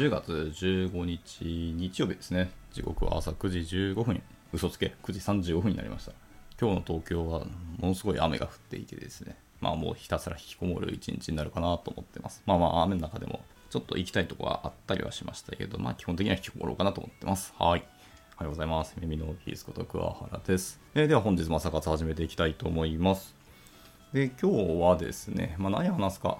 10月15日日曜日ですね。時刻は朝9時15分、嘘つけ、9時35分になりました。今日の東京はものすごい雨が降っていてですね。まあもうひたすら引きこもる一日になるかなと思ってます。まあまあ雨の中でもちょっと行きたいとこはあったりはしましたけど、まあ基本的には引きこもろうかなと思ってます。はい。おはようございます。耳のキースこと桑原です。えーでは本日も朝活始めていきたいと思います。で、今日はですね、まあ、何話すか、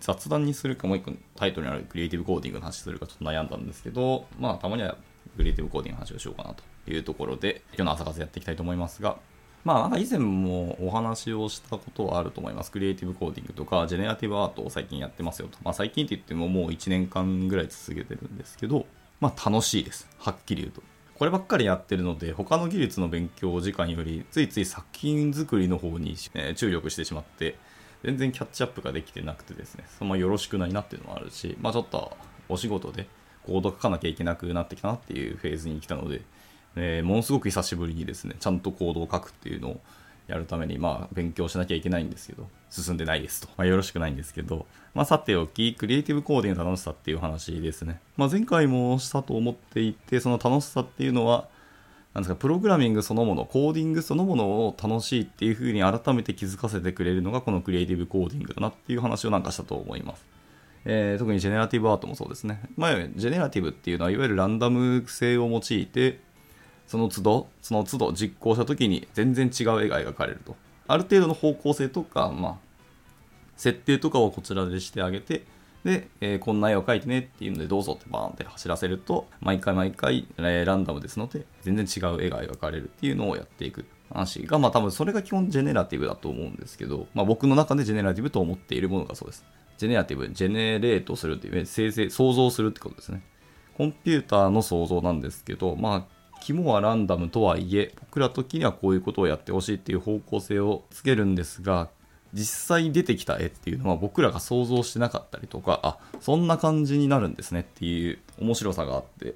雑談にするか、もう一個タイトルにあるクリエイティブコーディングの話するかちょっと悩んだんですけど、まあ、たまにはクリエイティブコーディングの話をしようかなというところで、今日の朝活やっていきたいと思いますが、まあ、なんか以前もお話をしたことはあると思います。クリエイティブコーディングとか、ジェネラティブアートを最近やってますよと。まあ、最近って言ってももう1年間ぐらい続けてるんですけど、まあ、楽しいです。はっきり言うと。こればっかりやってるので、他の技術の勉強時間より、ついつい作品作りの方に、え注力してしまって、全然キャッチアップができてなくてですね、そのまよろしくないなっていうのもあるし、まあちょっとお仕事でコード書かなきゃいけなくなってきたなっていうフェーズに来たので、えーものすごく久しぶりにですね、ちゃんとコードを書くっていうのをやるために、まあ勉強しなきゃいけないんですけど、進んでないですと。まあよろしくないんですけど、まあさておき、クリエイティブコーディングの楽しさっていう話ですね。まあ前回もしたと思っていて、その楽しさっていうのは、なんですか、プログラミングそのもの、コーディングそのものを楽しいっていう風に改めて気づかせてくれるのがこのクリエイティブコーディングだなっていう話をなんかしたと思います。えー特にジェネラティブアートもそうですね。まあ、ジェネラティブっていうのは、いわゆるランダム性を用いて、その都度、その都度実行した時に全然違う絵が描かれると。ある程度の方向性とか、まあ、設定とかをこちらでしてあげて、で、えーこんな絵を描いてねっていうので、どうぞってバーンって走らせると、毎回毎回、えーランダムですので、全然違う絵が描かれるっていうのをやっていく話が、まあ多分それが基本ジェネラティブだと思うんですけど、まあ僕の中でジェネラティブと思っているものがそうです。ジェネラティブ、ジェネレートするっていう、生成、想像するってことですね。コンピューターの想像なんですけど、まあ、肝はランダムとはいえ、僕ら時にはこういうことをやってほしいっていう方向性をつけるんですが、実際出てきた絵っていうのは僕らが想像してなかったりとか、あ、そんな感じになるんですねっていう面白さがあって、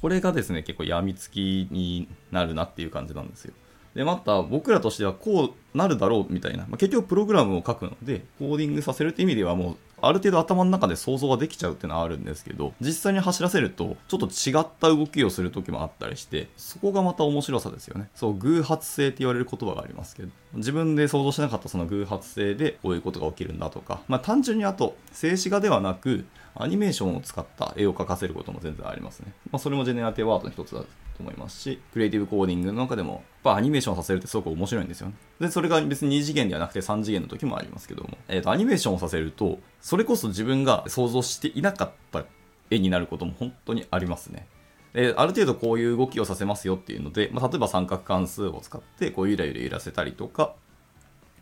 これがですね、結構病みつきになるなっていう感じなんですよ。で、また僕らとしてはこうなるだろうみたいな、まあ、結局プログラムを書くので、コーディングさせるって意味ではもう、ある程度頭の中で想像ができちゃうっていうのはあるんですけど、実際に走らせると、ちょっと違った動きをする時もあったりして、そこがまた面白さですよね。そう、偶発性って言われる言葉がありますけど、自分で想像しなかったその偶発性でこういうことが起きるんだとか、まあ単純にあと、静止画ではなく、アニメーションを使った絵を描かせることも全然ありますね。まあそれもジェネラティブアートの一つだと思いますし、クリエイティブコーディングの中でも、やっぱアニメーションさせるってすごく面白いんですよね。で、それが別に2次元ではなくて3次元の時もありますけども、えっ、と、アニメーションをさせると、それこそ自分が想像していなかった絵になることも本当にありますね。である程度こういう動きをさせますよっていうので、まあ、例えば三角関数を使ってこうゆらゆら揺らせたりとか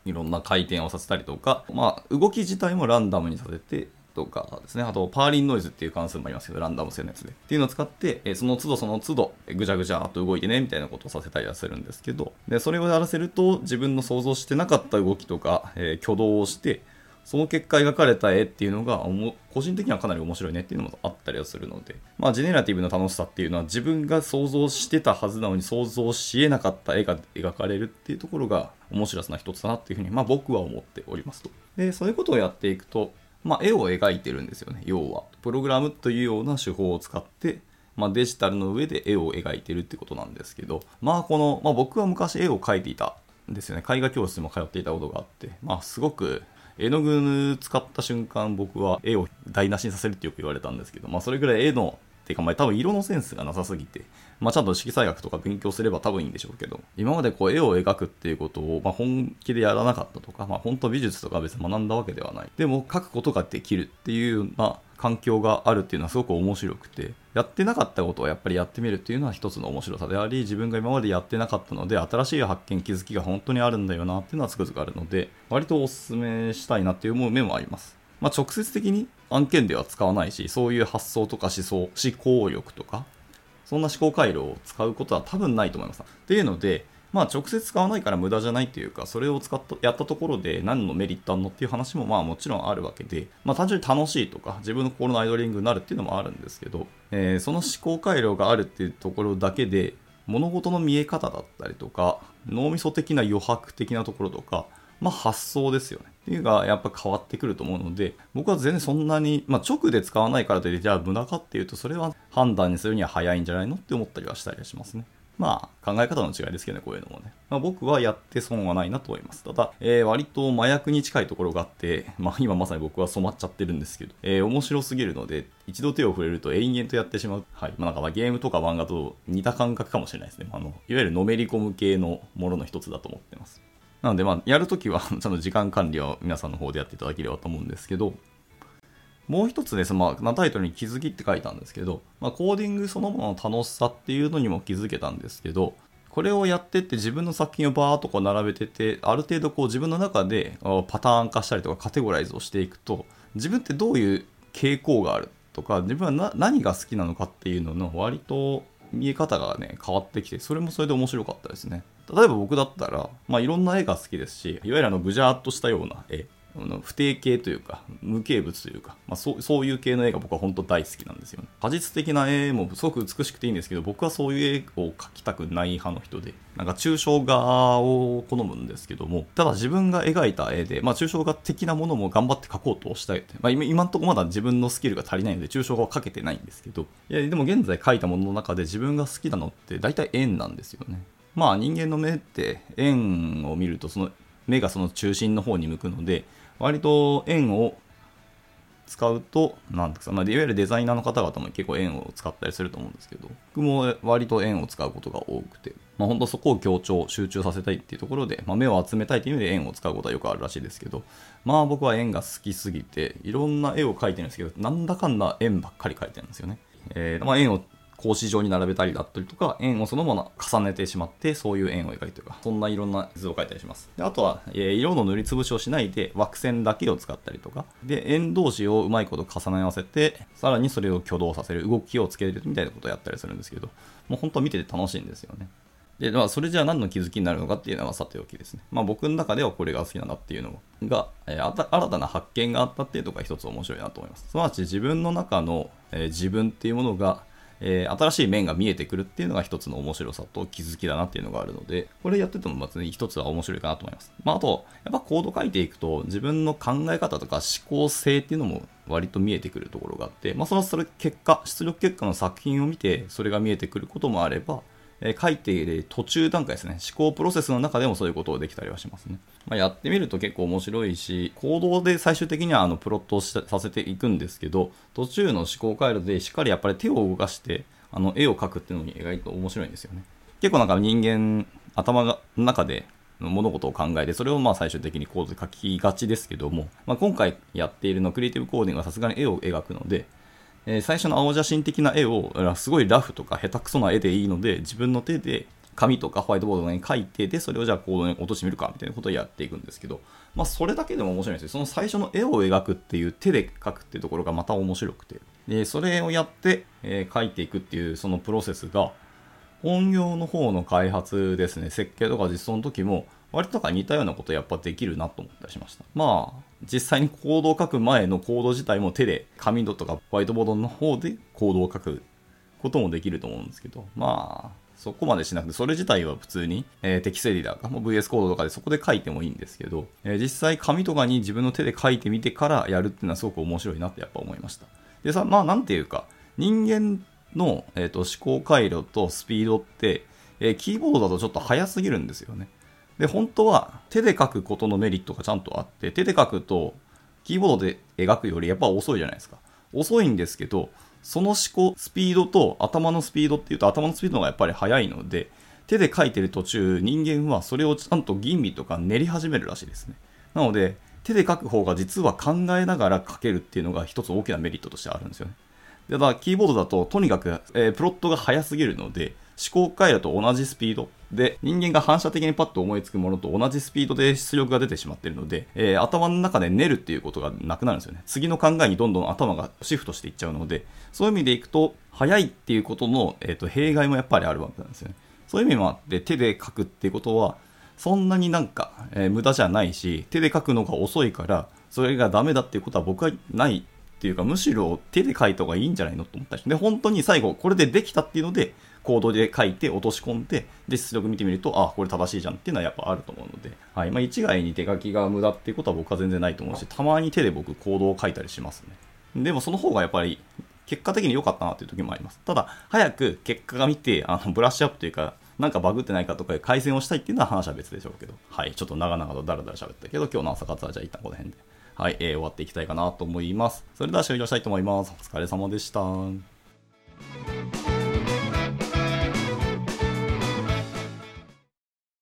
いろんな回転をさせたりとか、まあ、動き自体もランダムにさせてとかですね。あと、パーリンノイズっていう関数もありますけど、ランダム性のやつで。っていうのを使って、えその都度その都度、ぐちゃぐちゃっと動いてね、みたいなことをさせたりはするんですけど、で、それをやらせると、自分の想像してなかった動きとか、え挙動をして、その結果描かれた絵っていうのが、個人的にはかなり面白いねっていうのもあったりはするので、まあ、ジェネラティブの楽しさっていうのは自分が想像してたはずなのに想像し得なかった絵が描かれるっていうところが面白さな一つだなっていうふうに、まあ、僕は思っておりますと。で、そういうことをやっていくと、まあ、絵を描いてるんですよね、要は。プログラムというような手法を使って、まあ、デジタルの上で絵を描いてるってことなんですけど、まあ、この、まあ、僕は昔絵を描いていたんですよね。絵画教室にも通っていたことがあって、まあ、すごく絵の具使った瞬間、僕は絵を台無しにさせるってよく言われたんですけど、まあ、それぐらい絵の、ていうか、まあ、多分色のセンスがなさすぎて、まあ、ちゃんと色彩学とか勉強すれば多分いいんでしょうけど、今までこう絵を描くっていうことを、ま、本気でやらなかったとか、まあ、本当美術とか別に学んだわけではない。でも、描くことができるっていうような環境があるっていうのはすごく面白くて、やってなかったことをやっぱりやってみるっていうのは一つの面白さであり、自分が今までやってなかったので、新しい発見、気づきが本当にあるんだよなっていうのはつくづくあるので、割とお勧めしたいなっていう思う面もあります。まあ、直接的に案件では使わないし、そういう発想とか思想、思考力とか、そんな思考回路を使うことは多分ないと思います。っていうので、まあ直接使わないから無駄じゃないっていうか、それを使った、やったところで何のメリットあるのっていう話もまあもちろんあるわけで、まあ単純に楽しいとか、自分の心のアイドリングになるっていうのもあるんですけど、えーその思考回路があるっていうところだけで、物事の見え方だったりとか、脳みそ的な余白的なところとか、まあ発想ですよね。っていうのがやっぱ変わってくると思うので、僕は全然そんなに、まあ、直で使わないからといって、じゃあ無駄かっていうと、それは判断にするには早いんじゃないのって思ったりはしたりはしますね。まあ、考え方の違いですけどね、こういうのもね。まあ、僕はやって損はないなと思います。ただ、えー、割と麻薬に近いところがあって、まあ、今まさに僕は染まっちゃってるんですけど、えー、面白すぎるので、一度手を触れると延々とやってしまう。はい。まあ、なんかまあゲームとか漫画と似た感覚かもしれないですね。あの、いわゆるのめり込む系のものの一つだと思ってます。なので、まあ、やるときは、ちゃんと時間管理は皆さんの方でやっていただければと思うんですけど、もう一つです、まあ、タイトルに気づきって書いたんですけど、まあ、コーディングそのものの楽しさっていうのにも気づけたんですけど、これをやってって自分の作品をバーっとこう並べてて、ある程度こう自分の中でパターン化したりとかカテゴライズをしていくと、自分ってどういう傾向があるとか、自分は何が好きなのかっていうのの割と見え方がね、変わってきて、それもそれで面白かったですね。例えば僕だったら、まあ、いろんな絵が好きですし、いわゆるあのぐじゃーっとしたような絵不定形というか、無形物というか、まあ、そうそういう系の絵が僕は本当大好きなんですよね。果実的な絵もすごく美しくていいんですけど、僕はそういう絵を描きたくない派の人で、なんか抽象画を好むんですけども、ただ自分が描いた絵で、まあ、抽象画的なものも頑張って描こうとしたい。まあ、今んとこまだ自分のスキルが足りないので、抽象画を描けてないんですけど、いや、でも現在描いたものの中で自分が好きなのって大体円なんですよね。まあ人間の目って円を見るとその目がその中心の方に向くので、割と円を使うと、なんですか、まあ、いわゆるデザイナーの方々も結構円を使ったりすると思うんですけど、僕も割と円を使うことが多くて、まあ、本当そこを強調、集中させたいっていうところで、まあ、目を集めたいという意味で円を使うことはよくあるらしいですけど、まあ僕は円が好きすぎて、いろんな絵を描いてるんですけど、なんだかんだ円ばっかり描いてるんですよね。えー、まあ、円を格子状に並べたりだったりとか、円をそのもの重ねてしまって、そういう円を描いてるか、そんないろんな図を描いたりします。であとは、え、色の塗りつぶしをしないで、枠線だけを使ったりとか、で、円同士をうまいこと重ね合わせて、さらにそれを挙動させる、動きをつけるみたいなことをやったりするんですけど、もう本当見てて楽しいんですよね。で、まあ、それじゃあ何の気づきになるのかっていうのはさておきですね。まあ、僕の中ではこれが好きなんだっていうのが、えー、新たな発見があったっていうのが一つ面白いなと思います。すなわち自分の中の、えー、自分っていうものが、えー、新しい面が見えてくるっていうのが一つの面白さと気づきだなっていうのがあるので、これやっててもまず一つは面白いかなと思います。まあ、あと、やっぱコード書いていくと自分の考え方とか思考性っていうのも割と見えてくるところがあって、まあ、そのそれ結果、出力結果の作品を見てそれが見えてくることもあれば、え、書いている途中段階ですね。思考プロセスの中でもそういうことをできたりはしますね。まあ、やってみると結構面白いし、行動で最終的にはあのプロットをさせていくんですけど、途中の思考回路でしっかりやっぱり手を動かして、あの絵を描くっていうのに意外と面白いんですよね。結構なんか人間、頭の中で物事を考えて、それをまあ最終的にコードで書きがちですけども、まあ、今回やっているのクリエイティブコーディングはさすがに絵を描くので、えー、最初の青写真的な絵を、すごいラフとか下手くそな絵でいいので、自分の手で紙とかホワイトボードに書いて、で、それをじゃあコードに落としてみるか、みたいなことをやっていくんですけど、まあ、それだけでも面白いんですよ。その最初の絵を描くっていう手で描くっていうところがまた面白くて。で、それをやって、えー、描いていくっていうそのプロセスが、本業の方の開発ですね、設計とか実装の時も、割とか似たようなことやっぱできるなと思ったりしました。まあ、実際にコードを書く前のコード自体も手で紙とかホワイトボードの方でコードを書くこともできると思うんですけど、まあ、そこまでしなくて、それ自体は普通に、えー、テキストエディターか、も VS コードとかでそこで書いてもいいんですけど、えー、実際紙とかに自分の手で書いてみてからやるっていうのはすごく面白いなってやっぱ思いました。でさ、まあなんていうか、人間の、えーと、思考回路とスピードって、えー、キーボードだとちょっと速すぎるんですよね。で、本当は手で書くことのメリットがちゃんとあって、手で書くと、キーボードで描くよりやっぱ遅いじゃないですか。遅いんですけど、その思考スピードと頭のスピードっていうと頭のスピードがやっぱり速いので、手で書いてる途中、人間はそれをちゃんと吟味とか練り始めるらしいですね。なので、手で書く方が実は考えながら書けるっていうのが一つ大きなメリットとしてあるんですよね。ただ、キーボードだととにかく、えー、プロットが速すぎるので、思考回路と同じスピードで、人間が反射的にパッと思いつくものと同じスピードで出力が出てしまっているので、えー、頭の中で練るっていうことがなくなるんですよね。次の考えにどんどん頭がシフトしていっちゃうので、そういう意味でいくと、早いっていうことの、えーと、弊害もやっぱりあるわけなんですよね。そういう意味もあって、手で書くっていうことは、そんなになんか、えー、無駄じゃないし、手で書くのが遅いから、それがダメだっていうことは僕はないっていうか、むしろ手で書いた方がいいんじゃないのと思ったし、で、本当に最後、これでできたっていうので、コードで書いて落とし込んで、で、出力見てみると、あ、これ正しいじゃんっていうのはやっぱあると思うので、はい。まあ、一概に手書きが無駄っていうことは僕は全然ないと思うし、たまに手で僕コードを書いたりしますね。でもその方がやっぱり結果的に良かったなっていう時もあります。ただ、早く結果が見て、あの、ブラッシュアップというか、なんかバグってないかとか改善をしたいっていうのは話は別でしょうけど、はい。ちょっと長々とダラダラ喋ったけど、今日の朝活はじゃあ一旦この辺で。はい、えー、終わっていきたいかなと思います。それでは終了したいと思います。お疲れ様でした。